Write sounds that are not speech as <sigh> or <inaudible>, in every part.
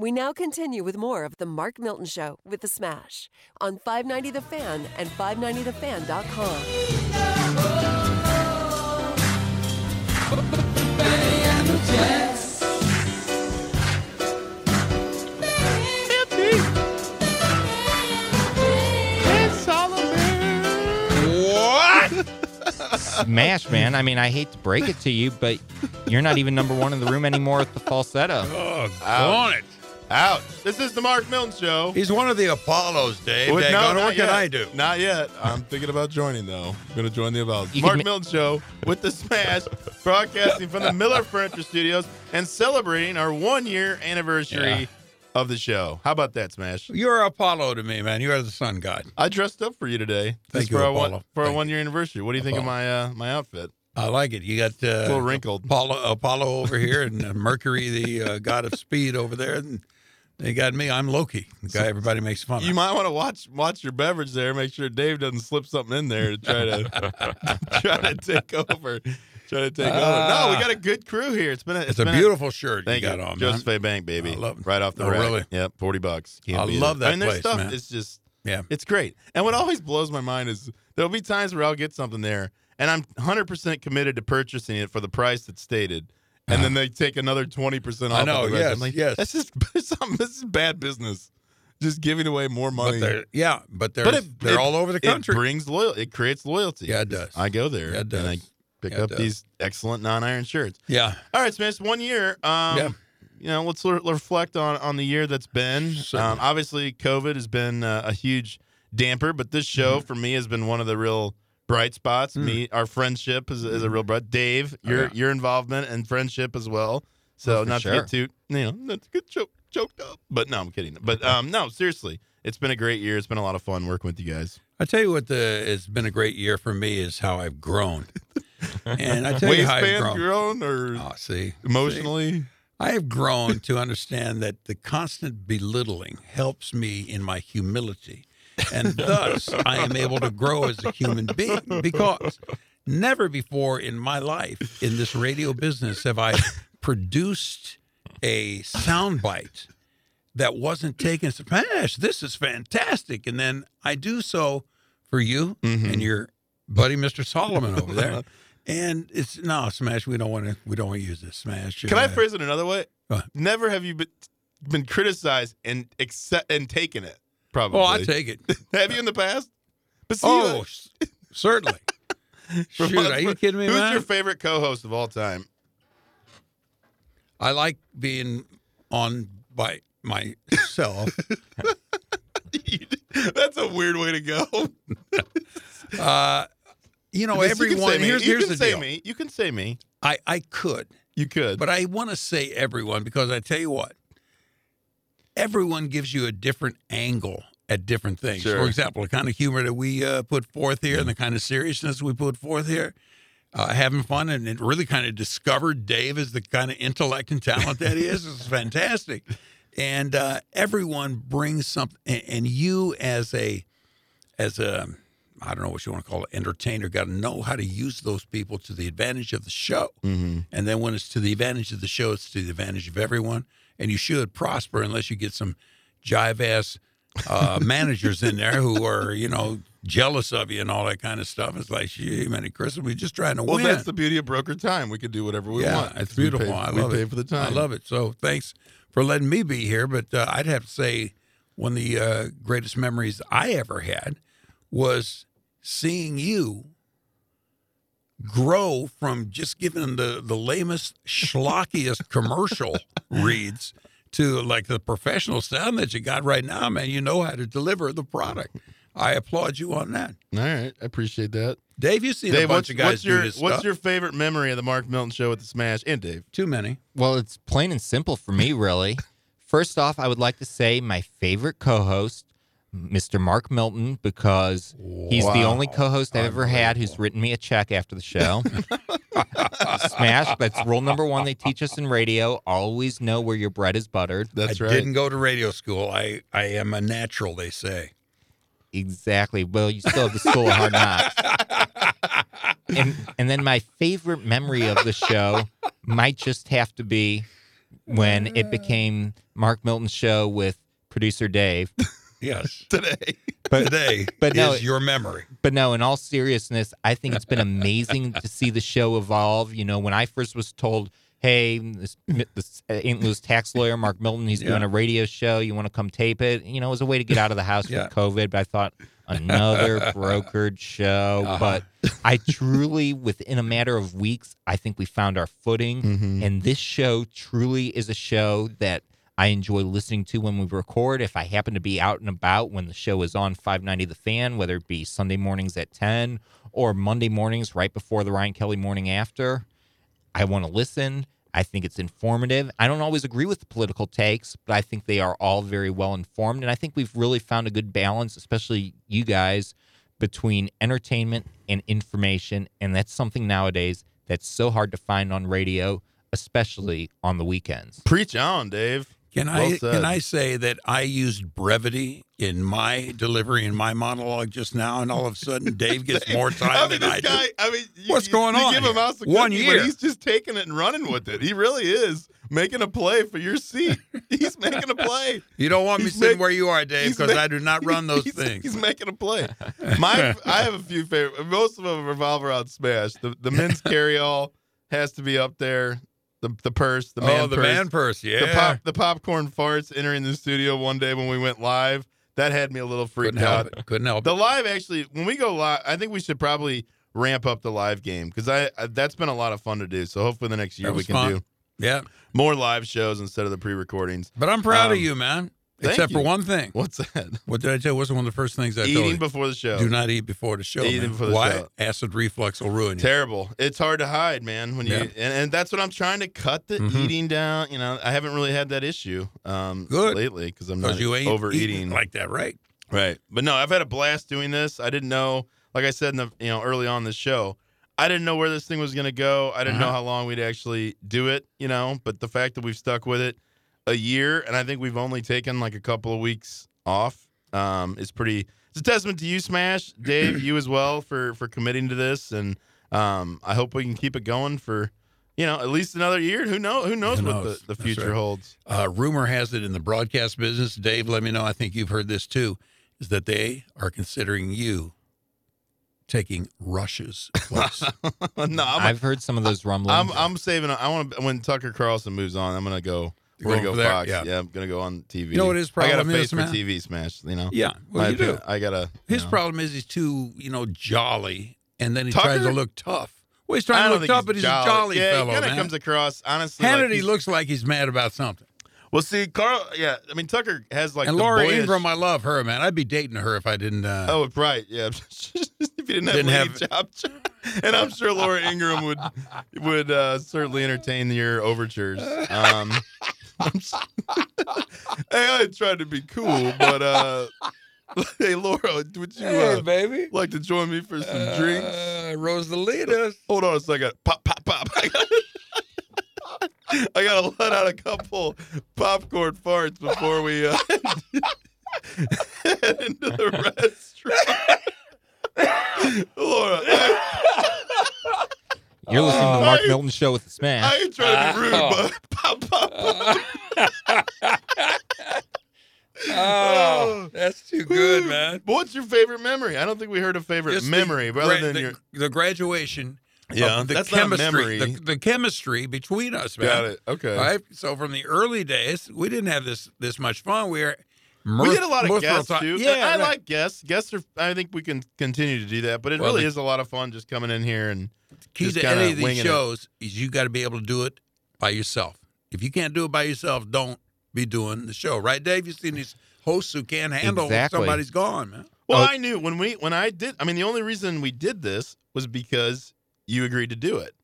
We now continue with more of the Mark Milton Show with the Smash on 590 The Fan and 590TheFan.com. What? Smash, man. I mean, I hate to break it to you, but you're not even number one in the room anymore with the falsetto. Oh, Ouch. on it. Ouch. This is the Mark Milton Show. He's one of the Apollos, Dave. Daggone no, what can yet. I do? Not yet. I'm thinking about joining though. I'm gonna join the You <laughs> Mark can ma- Milton Show with the Smash, broadcasting from the Mueller Furniture Studios and celebrating our one year anniversary Yeah. of the show. How about that, Smash? You're Apollo to me, man. You are the sun god. I dressed up for you today. Thank you, for our Apollo. one for our Thank one year anniversary. What do you think of my uh, my outfit? I like it. You got uh, a little wrinkled. Apollo, Apollo over here, and uh, Mercury, the uh, god of speed, over there. And they got me. I'm Loki, the guy everybody makes fun You of. might want to watch watch your beverage there. Make sure Dave doesn't slip something in there to try to <laughs> try to take over. Try to take over. No, we got a good crew here. It's been a, It's a been beautiful shirt Thank you got you. on, man. Joseph A. Bank, baby. I love- right off the Oh, rack. really? Yep, forty bucks. Can't I love it. that I mean, place, stuff man. is just Yeah. it's great. And what always blows my mind is there'll be times where I'll get something there, and I'm 100 percent committed to purchasing it for the price that's stated. And then they take another twenty percent off. I know, of the yes, like, yes. That's just. <laughs> This is bad business. Just giving away more money. But yeah, but they're But it- they're it- all over the country. It brings loyal. It creates loyalty. Yeah, it does. I go there. Yeah, it And I pick Yeah, up does. these excellent non-iron shirts. yeah, All right, Smash. One year. Um, Yeah. You know, let's l- reflect on on the year that's been. Um, obviously, COVID has been uh, a huge damper, but this show Mm-hmm. for me has been one of the real bright spots. Me, our friendship is, is a real bright. Dave, your Mm. Oh, yeah. your involvement and friendship as well. So Oh, not to sure. get too you know not to get choke, choked up, but no, I'm kidding. But um, no, seriously, it's been a great year. It's been a lot of fun working with you guys. I tell you what, the it's been a great year for me is how I've grown, and I tell you how I've grown. grown or Oh, see, emotionally. I have grown to understand that the constant belittling helps me in my humility. And thus, I am able to grow as a human being because never before in my life in this radio business have I produced a soundbite that wasn't taken smash. This is fantastic. And then I do so for you and your buddy, Mr. Solomon over there. And it's no smash. We don't want to. We don't want to use this smash. Can I Uh, phrase it another way? What? Never have you been been criticized and accept and taken it. Probably. Oh, I take it. <laughs> have you in the past? But see, Oh, certainly. <laughs> Shoot, what- are you kidding me, Who's man? your favorite co-host of all time? I like being on by myself. <laughs> That's a weird way to go. Uh, you know, Because you can everyone. say me. Here's you here's can say deal. me. You can say me. I I could, You could. but I want to say everyone because I tell you what, everyone gives you a different angle at different things. Sure. For example, the kind of humor that we uh, put forth here and the kind of seriousness we put forth here. Uh, having fun and it really kind of discovered Dave as the kind of intellect and talent that he is. It's <laughs> fantastic, and uh, everyone brings something. And, and you as a as a I don't know what you want to call it, entertainer, got to know how to use those people to the advantage of the show. Mm-hmm. And then when it's to the advantage of the show, it's to the advantage of everyone. And you should prosper unless you get some jive ass uh, <laughs> managers in there who are, you know, jealous of you and all that kind of stuff. It's like, gee, man, Chris, we're just trying to well, win. Well, that's the beauty of broker time. We can do whatever we yeah, want. it's beautiful. pay- I we love pay it. for the time. I love it. So thanks for letting me be here. But uh, I'd have to say one of the uh, greatest memories I ever had was seeing you grow from just giving the, the lamest, schlockiest <laughs> commercial reads to like the professional sound that you got right now, man. You know how to deliver the product. I applaud you on that. All right, I appreciate that. Dave, you've seen a Dave, bunch what's, of guys what's your do this what's stuff. your favorite memory of the Mark Milton Show with the Smash? And Dave, Too many. Well, it's plain and simple for me, really. <laughs> First off, I would like to say my favorite co host, Mr. Mark Milton, because he's the only co host I've ever had who's written me a check after the show. <laughs> Smash, that's rule number one they teach us in radio. Always know where your bread is buttered. that's I right. didn't go to radio school. I, I am a natural, they say. Exactly. Well, you still have the school of hard knocks. <laughs> And and then my favorite memory of the show might just have to be when it became Mark Milton's show with producer Dave. Yes. <laughs> today. But Today but no, is your memory. But no, in all seriousness, I think it's been amazing to see the show evolve. You know, when I first was told, "Hey, this, this St. Louis tax lawyer Mark Milton, he's doing a radio show. You want to come tape it?" You know, it was a way to get out of the house Yeah. with COVID. But I thought another <laughs> brokered show. Uh-huh. But I truly, within a matter of weeks, I think we found our footing. Mhm. And this show truly is a show that I enjoy listening to when we record. If I happen to be out and about when the show is on 590 The Fan, whether it be Sunday mornings at 10 or Monday mornings right before the Ryan Kelly morning after, I want to listen. I think it's informative. I don't always agree with the political takes, but I think they are all very well informed. And I think we've really found a good balance, especially you guys, between entertainment and information. And that's something nowadays that's so hard to find on radio, especially on the weekends. Preach on, Dave. Can Well I said. can I say that I used brevity in my delivery in my monologue just now, and all of a sudden Dave gets <laughs> more time I mean, than I guy. do. I mean, you, What's you- going you on Give him out the One cookie, year. he's just taking it and running with it. He really is making a play for your seat. He's making a play. <laughs> You don't want me He's sitting make- where you are, Dave, because I do not run those he's, things. He's making a play. <laughs> My, I have a few favorite. Most of them revolve around Smash. The the men's carry all has to be up there. The the purse, the man oh, the purse. man purse, yeah. The pop the popcorn farts entering the studio one day when we went live. That had me a little freaked out. Couldn't help out. it. Couldn't help The live actually, when we go live, I think we should probably ramp up the live game because I, I that's been a lot of fun to do. So hopefully the next year we can fun. do Yeah, more live shows instead of the pre-recordings. but I'm proud of Um, you, man. Thank Except for one thing. What's that? What did I tell you? What's one of the first things I told you? Eating you? before the show. Do not eat before the show. Eating man. before the show. Why? show. Acid reflux will ruin you. Terrible. It's hard to hide, man. When you Yeah. and, and that's what I'm trying to cut the Mhm. eating down. You know, I haven't really had that issue um, Good. lately because I'm not you ain't overeating. like that, right? Right. But no, I've had a blast doing this. I didn't know, like I said in the you know early on the show, I didn't know where this thing was gonna go. I didn't know Uh-huh. how long we'd actually do it. You know, but the fact that we've stuck with it a year, and I think we've only taken like a couple of weeks off, um, is pretty. It's a testament to you, Smash, <clears throat> Dave, you as well for for committing to this, and um, I hope we can keep it going for. You know, at least another year. Who know? Who knows Who what the, the future right. holds? Uh, rumor has it in the broadcast business, Dave, let me know. I think you've heard this too, is that they are considering you taking Rush's place. <laughs> no, I'm, I've heard some of those rumblings. I'm I'm saving. I want to when Tucker Carlson moves on. I'm gonna go. You're We're gonna go? Fox. Yeah. Yeah. I'm gonna go on TV. You know what his I got a problem face is, for man? TV smash. You know. yeah, well, I, you do. I gotta. His know. problem is he's too, you know, jolly, and then he Tucker? tries to look tough. Well, he's trying to look tough, but he's a jolly yeah, fellow, He kind of comes across honestly. Hannity he's- looks like he's mad about something. Well, see, Carl. Yeah, I mean Tucker has like and the Laura boyish- Ingraham, I love her, man. I'd be dating her if I didn't. Uh, Oh, right. Yeah. <laughs> if you didn't have Didn't have- job, <laughs> and I'm sure Laura Ingraham would would uh, certainly entertain your overtures. Um, <laughs> hey, I tried to be cool, but uh, <laughs> hey, Laura, would you uh, baby. like to join me for some drinks? Uh, Rosalita. Hold on a second. Pop, pop, pop. <laughs> I gotta, I gotta let out a couple popcorn farts before we uh, head into the restaurant. Laura, I, You're listening to the Mark I- Milton Show with the I ain't trying to be rude, Oh. but pop, pop, pop. Too good, man. But What's your favorite memory? I don't think we heard a favorite Just the memory, rather gra- than the, your. the graduation. Yeah, the that's not chemistry. memory. The, the chemistry between us, man. Got it. Okay. Right. So from the early days, we didn't have this this much fun. We were we did a lot of guests time. too. Yeah, I right. like guests. Guests are. I think we can continue to do that, but it Well, really the- is a lot of fun just coming in here and key just to any of these shows is you got to be able to do it by yourself. If you can't do it by yourself, don't be doing the show, right, Dave? You've seen these hosts who can't handle when Exactly. somebody's gone, man. Well, Oh. I knew when we when I did. I mean, the only reason we did this was because you agreed to do it.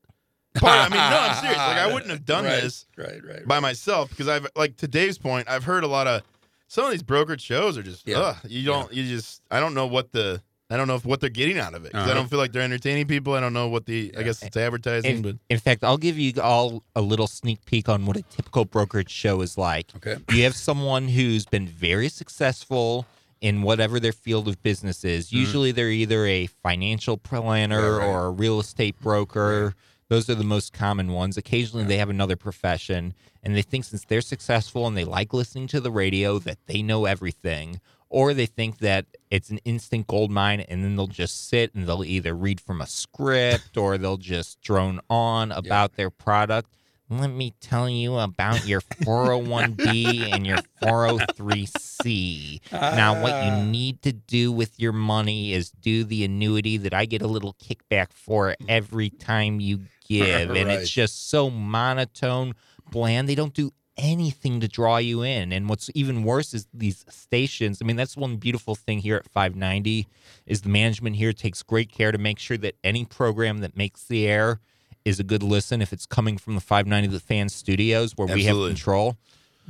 Part, I mean, no, I'm serious. Like, I <laughs> wouldn't have done Right, this right, right. by myself because I've like to Dave's point. I've heard a lot of some of these brokered shows are just Yeah. ugh. You don't. You just. I don't know what the. I don't know if what they're getting out of it. 'cause I Uh-huh. don't feel like they're entertaining people. I don't know what the. I guess it's advertising, but In, in fact, I'll give you all a little sneak peek on what a typical brokerage show is like. Okay. You have someone who's been very successful in whatever their field of business is. Usually they're either a financial planner Mm-hmm. Right. or a real estate broker. Those are the most common ones. Occasionally, they have another profession, and they think since they're successful and they like listening to the radio that they know everything, or they think that it's an instant gold mine, and then they'll just sit and they'll either read from a script or they'll just drone on about their product. Let me tell you about your 401b <laughs> and your 403c. Now, what you ah. need to do with your money is do the annuity that I get a little kickback for every time you give. And it's just so monotone, bland. They don't do anything to draw you in. And what's even worse is these stations. I mean, that's one beautiful thing here at 590 is the management here takes great care to make sure that any program that makes the air is a good listen if it's coming from the 590 The Fan Studios where we have control.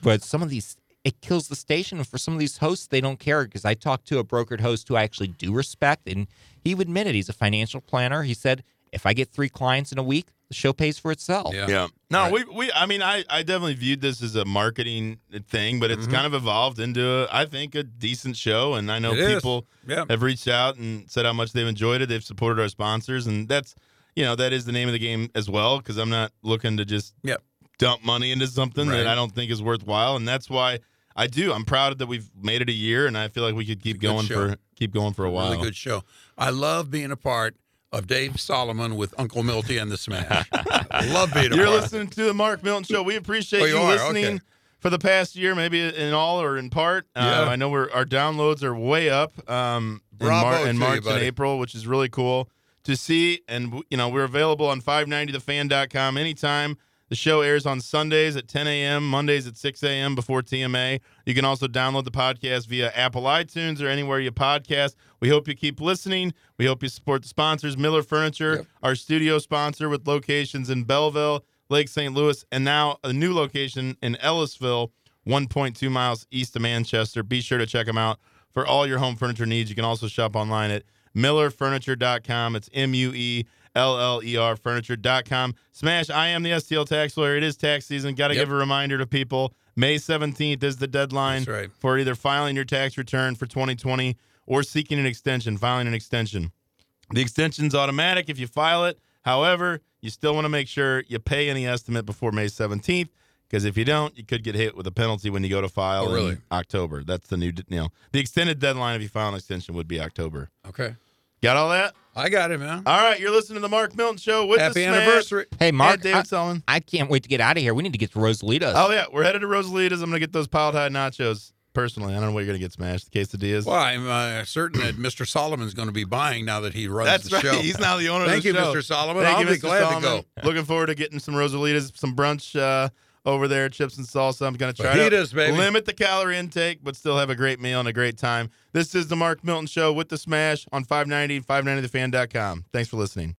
But some of these it kills the station. And for some of these hosts, they don't care because I talked to a brokered host who I actually do respect, and he would admit it. He's a financial planner. He said, if I get three clients in a week, the show pays for itself. Yeah. Yeah. No, Right. we we I mean I I definitely viewed this as a marketing thing, but it's Mhm. kind of evolved into a, I think a decent show and I know It is. people Yeah. have reached out and said how much they've enjoyed it. They've supported our sponsors and that's you know, that is the name of the game as well because I'm not looking to just Yep. dump money into something Right. that I don't think is worthwhile and that's why I do. I'm proud that we've made it a year and I feel like we could keep It's a good going show. for keep going for a while. Really good show. I love being a part of Dave Solomon with Uncle Milty and the Smash. I <laughs> love being You're part. listening to the Mark Milton Show. We appreciate Oh, you, you listening Okay. for the past year, maybe in all or in part. Yeah. Uh, I know we're, our downloads are way up um, in, Mar- in you, March and. April, which is really cool to see. And you know, we're available on 590thefan.com anytime. The show airs on Sundays at 10 a.m., Mondays at 6 a.m. before TMA. You can also download the podcast via Apple iTunes or anywhere you podcast. We hope you keep listening. We hope you support the sponsors Mueller Furniture, Yep. our studio sponsor with locations in Belleville, Lake St. Louis, and now a new location in Ellisville, 1.2 miles east of Manchester. Be sure to check them out for all your home furniture needs. You can also shop online at muellerfurniture.com. It's M U E L L E R furniture.com. Smash, I am the STL tax lawyer. It is tax season. Got to Yep. give a reminder to people. May 17th is the deadline right. for either filing your tax return for 2020 or seeking an extension, filing an extension. The extension's automatic if you file it. However, you still want to make sure you pay any estimate before May 17th because if you don't, you could get hit with a penalty when you go to file Oh, really? in October. That's the new, you know, the extended deadline if you file an extension would be October. Okay. Got all that? I got it, man. All right, you're listening to the Mark Milton Show with Happy the anniversary. Hey, Mark, David I, Solomon. I can't wait to get out of here. We need to get to Rosalita's. Oh yeah, we're headed to Rosalita's. I'm gonna get those piled high nachos. Personally, I don't know what you're gonna get smashed. The quesadillas. Well, I'm uh, certain that Mr. Solomon's going to be buying now that he runs That's the right. show. He's now the owner Thank of the you, show. Mr. Solomon. Thank I'll you, be Mr. glad Solomon. to go. Looking forward to getting some Rosalitas, some brunch uh, over there, chips and salsa. I'm going to try to baby. limit the calorie intake, but still have a great meal and a great time. This is the Mark Milton Show with the Smash on 590, 590thefan.com. Thanks for listening.